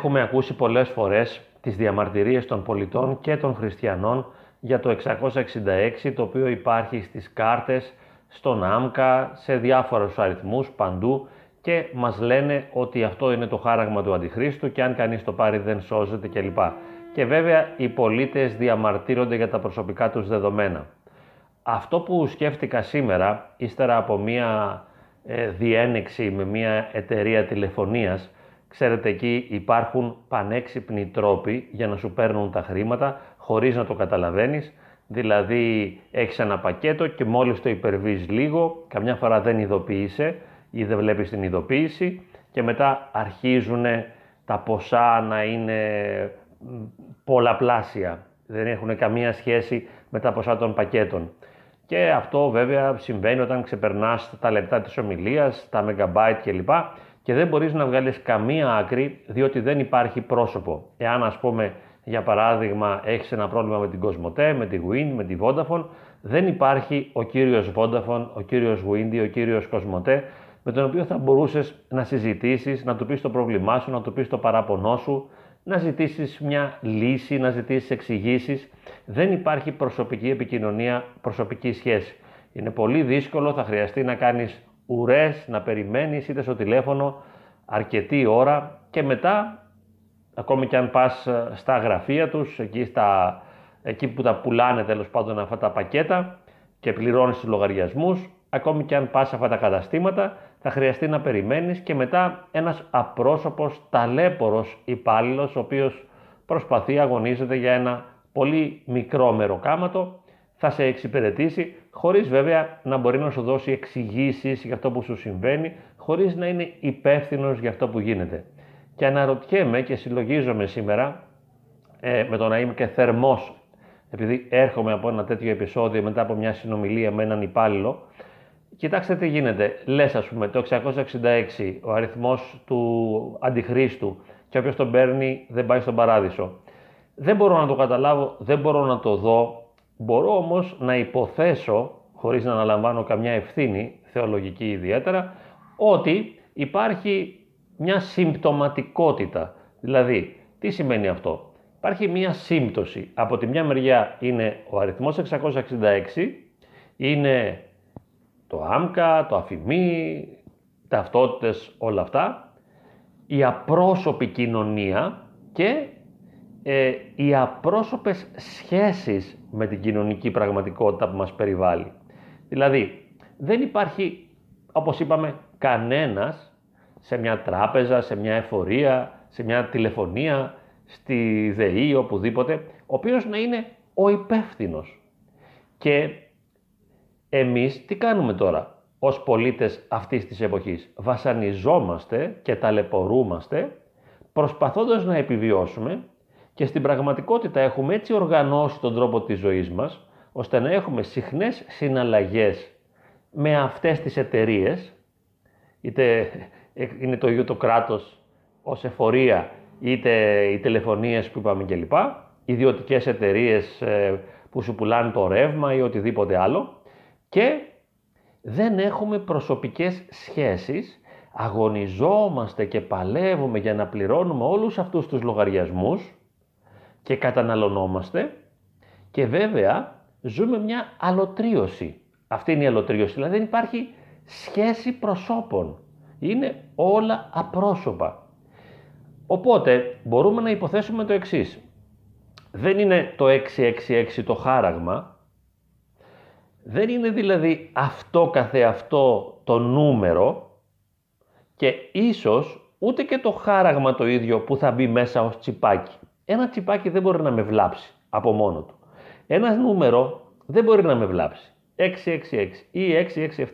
Έχουμε ακούσει πολλές φορές τις διαμαρτυρίες των πολιτών και των χριστιανών για το 666 το οποίο υπάρχει στις κάρτες, στον ΆΜΚΑ, σε διάφορους αριθμούς παντού και μας λένε ότι αυτό είναι το χάραγμα του Αντιχρίστου και αν κανείς το πάρει δεν σώζεται κλπ. Και βέβαια οι πολίτες διαμαρτύρονται για τα προσωπικά τους δεδομένα. Αυτό που σκέφτηκα σήμερα, ύστερα από μία ε, διένεξη με μία εταιρεία τηλεφωνίας, ξέρετε εκεί υπάρχουν πανέξυπνοι τρόποι για να σου παίρνουν τα χρήματα χωρίς να το καταλαβαίνεις, δηλαδή έχεις ένα πακέτο και μόλις το υπερβείς λίγο, καμιά φορά δεν ειδοποίησε ή δεν βλέπεις την ειδοποίηση και μετά αρχίζουν τα ποσά να είναι πολλαπλάσια, δεν έχουν καμία σχέση με τα ποσά των πακέτων. Και αυτό βέβαια συμβαίνει όταν ξεπερνάς τα λεπτά της ομιλίας, τα megabyte κλπ. Και δεν μπορείς να βγάλεις καμία άκρη διότι δεν υπάρχει πρόσωπο. Εάν ας πούμε για παράδειγμα έχεις ένα πρόβλημα με την Cosmote, με τη Wind, με τη Vodafone, δεν υπάρχει ο κύριος Vodafone, ο κύριος Wind, ο κύριος Cosmote, με τον οποίο θα μπορούσες να συζητήσεις, να του πεις το πρόβλημά σου, να του πεις το παράπονό σου, να ζητήσεις μια λύση, να ζητήσεις εξηγήσεις. Δεν υπάρχει προσωπική επικοινωνία, προσωπική σχέση. Είναι πολύ δύσκολο, θα χρειαστεί να κάνεις ουρές, να περιμένεις είτε στο τηλέφωνο αρκετή ώρα και μετά, ακόμη και αν πας ε, στα γραφεία τους, εκεί, στα, εκεί που τα πουλάνε τέλος πάντων αυτά τα πακέτα και πληρώνεις τους λογαριασμούς, ακόμη και αν πας σε αυτά τα καταστήματα, θα χρειαστεί να περιμένεις και μετά ένας απρόσωπος, ταλέπορος υπάλληλος, ο οποίος προσπαθεί, αγωνίζεται για ένα πολύ μικρό μεροκάματο, θα σε εξυπηρετήσει, χωρίς βέβαια να μπορεί να σου δώσει εξηγήσεις για αυτό που σου συμβαίνει, χωρίς να είναι υπεύθυνος για αυτό που γίνεται. Και αναρωτιέμαι και συλλογίζομαι σήμερα, ε, με το να είμαι και θερμός, επειδή έρχομαι από ένα τέτοιο επεισόδιο μετά από μια συνομιλία με έναν υπάλληλο, Κοιτάξτε τι γίνεται. Λες, ας πούμε, το 666, ο αριθμός του Αντιχρίστου, και όποιος τον παίρνει δεν πάει στον παράδεισο. Δεν μπορώ να το καταλάβω, δεν μπορώ να το δω. Μπορώ όμως να υποθέσω, χωρίς να αναλαμβάνω καμιά ευθύνη, θεολογική ιδιαίτερα, ότι υπάρχει μια συμπτωματικότητα. Δηλαδή, τι σημαίνει αυτό; Υπάρχει μια σύμπτωση. Από τη μια μεριά είναι ο αριθμός 666, είναι το άμκα, το αφημί, ταυτότητες, όλα αυτά, η απρόσωπη κοινωνία και ε, οι απρόσωπες σχέσεις με την κοινωνική πραγματικότητα που μας περιβάλλει. Δηλαδή, δεν υπάρχει, όπως είπαμε, κανένας σε μια τράπεζα, σε μια εφορία, σε μια τηλεφωνία, στη ΔΕΗ, οπουδήποτε, ο οποίος να είναι ο υπεύθυνος. Και εμείς τι κάνουμε τώρα ως πολίτες αυτής της εποχής; Βασανιζόμαστε και ταλαιπωρούμαστε προσπαθώντας να επιβιώσουμε και στην πραγματικότητα έχουμε έτσι οργανώσει τον τρόπο της ζωής μας ώστε να έχουμε συχνές συναλλαγές με αυτές τις εταιρείες, είτε είναι το ίδιο το κράτος ως εφορία, είτε οι τηλεφωνίες που είπαμε κλπ, ιδιωτικές εταιρείες ε, που σου πουλάνε το ρεύμα ή οτιδήποτε άλλο, και δεν έχουμε προσωπικές σχέσεις, αγωνιζόμαστε και παλεύουμε για να πληρώνουμε όλους αυτούς τους λογαριασμούς και καταναλωνόμαστε και βέβαια ζούμε μια αλωτρίωση. Αυτή είναι η αλωτρίωση, δηλαδή δεν υπάρχει σχέση προσώπων. Είναι όλα απρόσωπα. Οπότε μπορούμε να υποθέσουμε το εξής. Δεν είναι το 666 το χάραγμα, δεν είναι δηλαδή αυτό καθεαυτό το νούμερο και ίσως ούτε και το χάραγμα το ίδιο που θα μπει μέσα ως τσιπάκι. Ένα τσιπάκι δεν μπορεί να με βλάψει από μόνο του. Ένα νούμερο δεν μπορεί να με βλάψει. 666 ή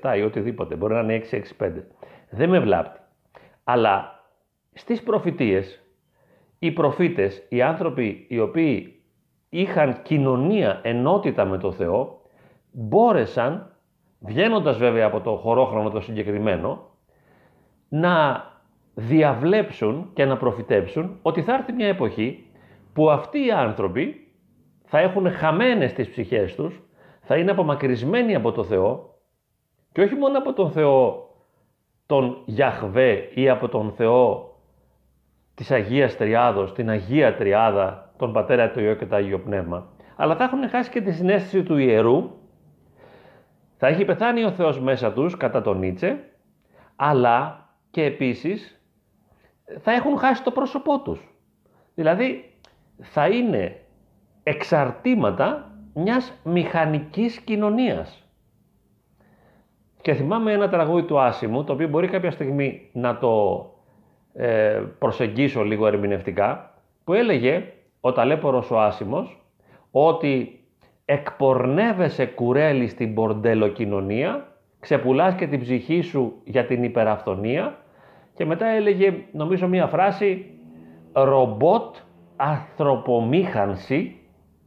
667 ή οτιδήποτε. Μπορεί να είναι 665. Δεν με βλάπτει. Αλλά στις προφητείες, οι προφήτες, οι άνθρωποι οι οποίοι είχαν κοινωνία, ενότητα με το Θεό, μπόρεσαν, βγαίνοντας βέβαια από το χωρόχρονο το συγκεκριμένο, να διαβλέψουν και να προφητέψουν ότι θα έρθει μια εποχή που αυτοί οι άνθρωποι θα έχουν χαμένες τις ψυχές τους, θα είναι απομακρυσμένοι από το Θεό και όχι μόνο από τον Θεό τον Γιαχβέ ή από τον Θεό της Αγίας Τριάδος, την Αγία Τριάδα, τον Πατέρα, το Υιό και το Άγιο Πνεύμα, αλλά θα έχουν χάσει και τη συνέστηση του ιερού, θα έχει πεθάνει ο Θεός μέσα τους, κατά τον Νίτσε, αλλά και επίσης θα έχουν χάσει το πρόσωπό τους. Δηλαδή θα είναι εξαρτήματα μιας μηχανικής κοινωνίας. Και θυμάμαι ένα τραγούδι του Άσιμου, το οποίο μπορεί κάποια στιγμή να το ε, προσεγγίσω λίγο ερμηνευτικά, που έλεγε ο ταλέπορος ο Άσιμος ότι εκπορνεύεσαι κουρέλι στην πορντελοκοινωνία, ξεπουλάς και την ψυχή σου για την υπεραφθονία και μετά έλεγε νομίζω μία φράση ρομπότ ανθρωπομήχανση,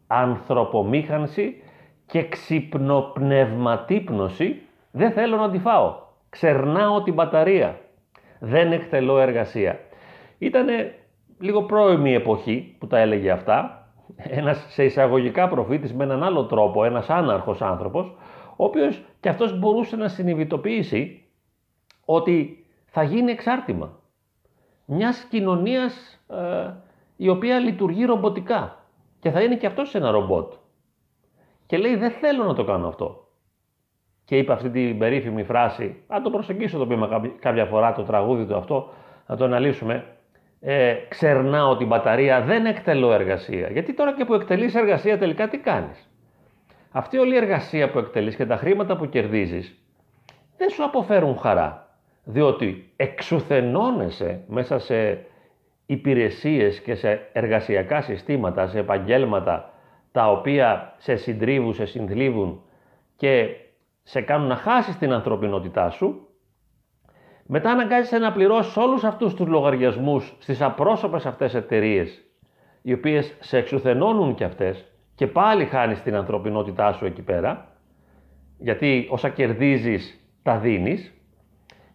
ανθρωπομήχανση και ξυπνοπνευματύπνωση δεν θέλω να τη φάω. Ξερνάω την μπαταρία. Δεν εκτελώ εργασία. Ήτανε λίγο πρώιμη εποχή που τα έλεγε αυτά. Ένας σε εισαγωγικά προφήτης με έναν άλλο τρόπο, ένας άναρχος άνθρωπος, ο οποίος και αυτός μπορούσε να συνειδητοποιήσει ότι θα γίνει εξάρτημα μιας κοινωνίας ε, η οποία λειτουργεί ρομποτικά και θα είναι και αυτός ένα ρομπότ. Και λέει δεν θέλω να το κάνω αυτό. Και είπε αυτή την περίφημη φράση, αν το προσεγγίσω το πούμε κάποια φορά το τραγούδι του αυτό, να το αναλύσουμε, ε, ξερνάω την μπαταρία, δεν εκτελώ εργασία. Γιατί τώρα και που εκτελείς εργασία τελικά τι κάνεις; Αυτή όλη η εργασία που εκτελείς και τα χρήματα που κερδίζεις δεν σου αποφέρουν χαρά. Διότι εξουθενώνεσαι μέσα σε υπηρεσίες και σε εργασιακά συστήματα, σε επαγγέλματα τα οποία σε συντρίβουν, σε συνθλίβουν και σε κάνουν να χάσεις την ανθρωπινότητά σου, μετά αναγκάζεσαι να πληρώσεις όλους αυτούς τους λογαριασμούς στις απρόσωπες αυτές εταιρείες, οι οποίες σε εξουθενώνουν και αυτές και πάλι χάνεις την ανθρωπινότητά σου εκεί πέρα, γιατί όσα κερδίζεις τα δίνεις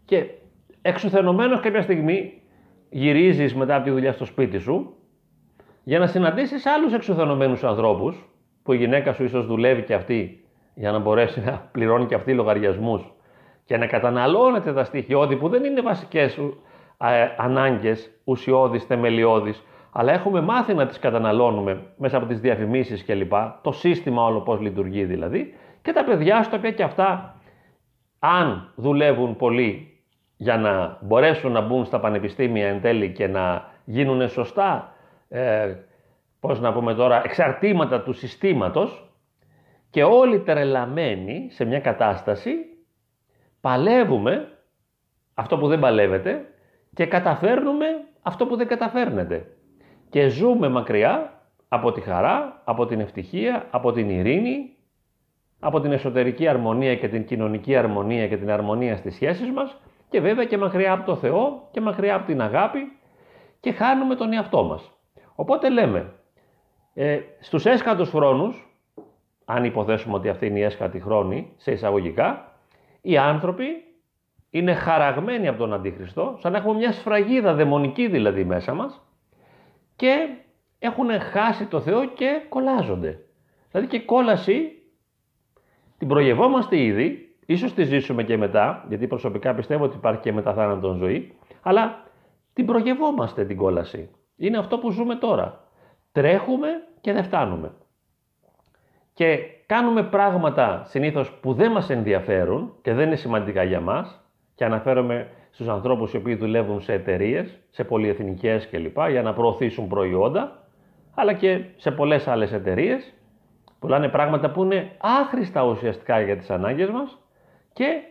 και εξουθενωμένος κάποια στιγμή γυρίζεις μετά από τη δουλειά στο σπίτι σου για να συναντήσεις άλλους εξουθενωμένους ανθρώπους που η γυναίκα σου ίσως δουλεύει και αυτή για να μπορέσει να πληρώνει και αυτή λογαριασμούς και να καταναλώνετε τα στοιχειώδη που δεν είναι βασικές ανάγκες, ουσιώδεις, θεμελιώδεις, αλλά έχουμε μάθει να τις καταναλώνουμε μέσα από τις διαφημίσεις κλπ. Το σύστημα όλο πώς λειτουργεί δηλαδή και τα παιδιά στο οποία και αυτά αν δουλεύουν πολύ για να μπορέσουν να μπουν στα πανεπιστήμια εν τέλει και να γίνουν σωστά, ε, πώς να πούμε τώρα, εξαρτήματα του συστήματος και όλοι τρελαμένοι σε μια κατάσταση παλεύουμε αυτό που δεν παλεύετε και καταφέρνουμε αυτό που δεν καταφέρνετε. Και ζούμε μακριά από τη χαρά, από την ευτυχία, από την ειρήνη, από την εσωτερική αρμονία και την κοινωνική αρμονία και την αρμονία στις σχέσεις μας και βέβαια και μακριά από το Θεό και μακριά από την αγάπη και χάνουμε τον εαυτό μας. Οπότε λέμε, ε, στους έσκατους χρόνους, αν υποθέσουμε ότι αυτή είναι η έσκατη χρόνη, σε εισαγωγικά, οι άνθρωποι είναι χαραγμένοι από τον Αντίχριστο, σαν να έχουμε μια σφραγίδα δαιμονική δηλαδή μέσα μας και έχουν χάσει το Θεό και κολλάζονται. Δηλαδή και κόλαση την προγευόμαστε ήδη Ίσως τη ζήσουμε και μετά, γιατί προσωπικά πιστεύω ότι υπάρχει και μετά θάνατον ζωή, αλλά την προγευόμαστε την κόλαση. Είναι αυτό που ζούμε τώρα. Τρέχουμε και δεν φτάνουμε. Και κάνουμε πράγματα συνήθως που δεν μας ενδιαφέρουν και δεν είναι σημαντικά για μας και αναφέρομαι στους ανθρώπους οι οποίοι δουλεύουν σε εταιρείες, σε πολυεθνικές κλπ. για να προωθήσουν προϊόντα, αλλά και σε πολλές άλλες εταιρείες πουλάνε πράγματα που είναι άχρηστα ουσιαστικά για τις ανάγκες μας και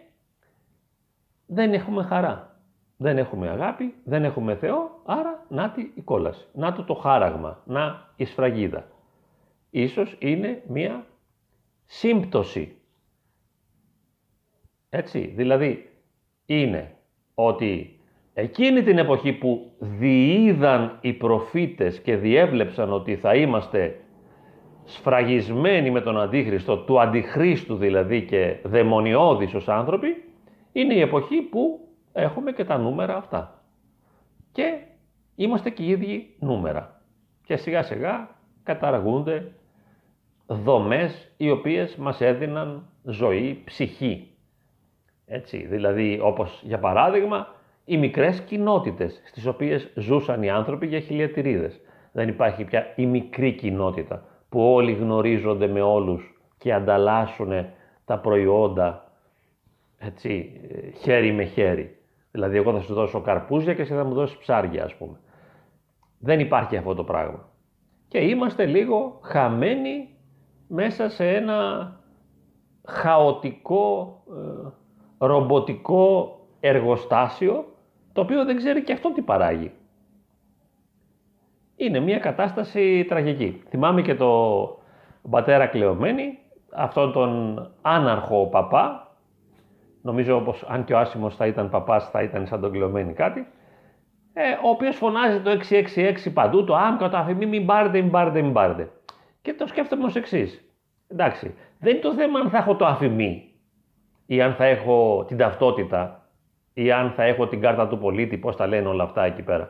δεν έχουμε χαρά. Δεν έχουμε αγάπη, δεν έχουμε Θεό, άρα να η κόλαση. Να το το χάραγμα, να η σφραγίδα. Ίσως είναι μία σύμπτωση. Έτσι, δηλαδή είναι ότι εκείνη την εποχή που διείδαν οι προφήτες και διέβλεψαν ότι θα είμαστε σφραγισμένοι με τον Αντίχριστο, του Αντιχρίστου δηλαδή και δαιμονιώδεις ως άνθρωποι, είναι η εποχή που έχουμε και τα νούμερα αυτά. Και είμαστε και οι ίδιοι νούμερα. Και σιγά σιγά καταργούνται δομές οι οποίες μας έδιναν ζωή, ψυχή. Έτσι, δηλαδή όπως για παράδειγμα οι μικρές κοινότητες στις οποίες ζούσαν οι άνθρωποι για χιλιατηρίδες. Δεν υπάρχει πια η μικρή κοινότητα που όλοι γνωρίζονται με όλους και ανταλλάσσουν τα προϊόντα έτσι, χέρι με χέρι. Δηλαδή εγώ θα σου δώσω καρπούζια και εσύ θα μου δώσεις ψάρια ας πούμε. Δεν υπάρχει αυτό το πράγμα. Και είμαστε λίγο χαμένοι μέσα σε ένα χαοτικό, ε, ρομποτικό εργοστάσιο το οποίο δεν ξέρει και αυτό τι παράγει. Είναι μια κατάσταση τραγική. Θυμάμαι και το πατέρα Κλεωμένη, αυτόν τον άναρχο παπά, νομίζω όπως αν και ο Άσιμος θα ήταν παπάς θα ήταν σαν τον Κλεωμένη κάτι, ε, ο οποίος φωνάζει το 666 παντού, το άμκα, το αφημί, μην πάρετε, μην πάρετε, μην πάρετε. Και το σκέφτομαι ως εξής. Εντάξει, δεν είναι το θέμα αν θα έχω το αφημί ή αν θα έχω την ταυτότητα ή αν θα έχω την κάρτα του πολίτη, πώς τα λένε όλα αυτά εκεί πέρα,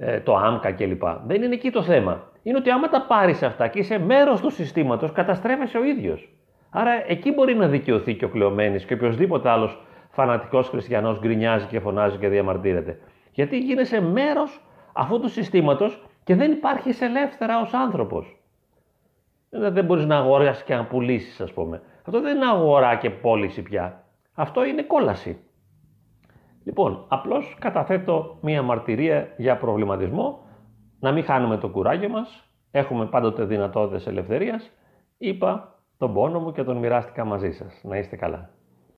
ε, το άμκα κλπ. Δεν είναι εκεί το θέμα. Είναι ότι άμα τα πάρεις αυτά και είσαι μέρος του συστήματος, καταστρέφεσαι ο ίδιος. Άρα εκεί μπορεί να δικαιωθεί και ο κλεωμένης και οποιοδήποτε άλλος φανατικός χριστιανός γκρινιάζει και φωνάζει και διαμαρτύρεται. Γιατί γίνεσαι μέρος αυτού του συστήματος και δεν υπάρχεις ελεύθερα ως άνθρωπος. Δεν μπορείς να αγοράσεις και να πουλήσεις, ας πούμε. Αυτό δεν είναι αγορά και πώληση πια. Αυτό είναι κόλαση. Λοιπόν, απλώς καταθέτω μία μαρτυρία για προβληματισμό, να μην χάνουμε το κουράγιο μας, έχουμε πάντοτε δυνατότητες ελευθερίας. Είπα τον πόνο μου και τον μοιράστηκα μαζί σας. Να είστε καλά.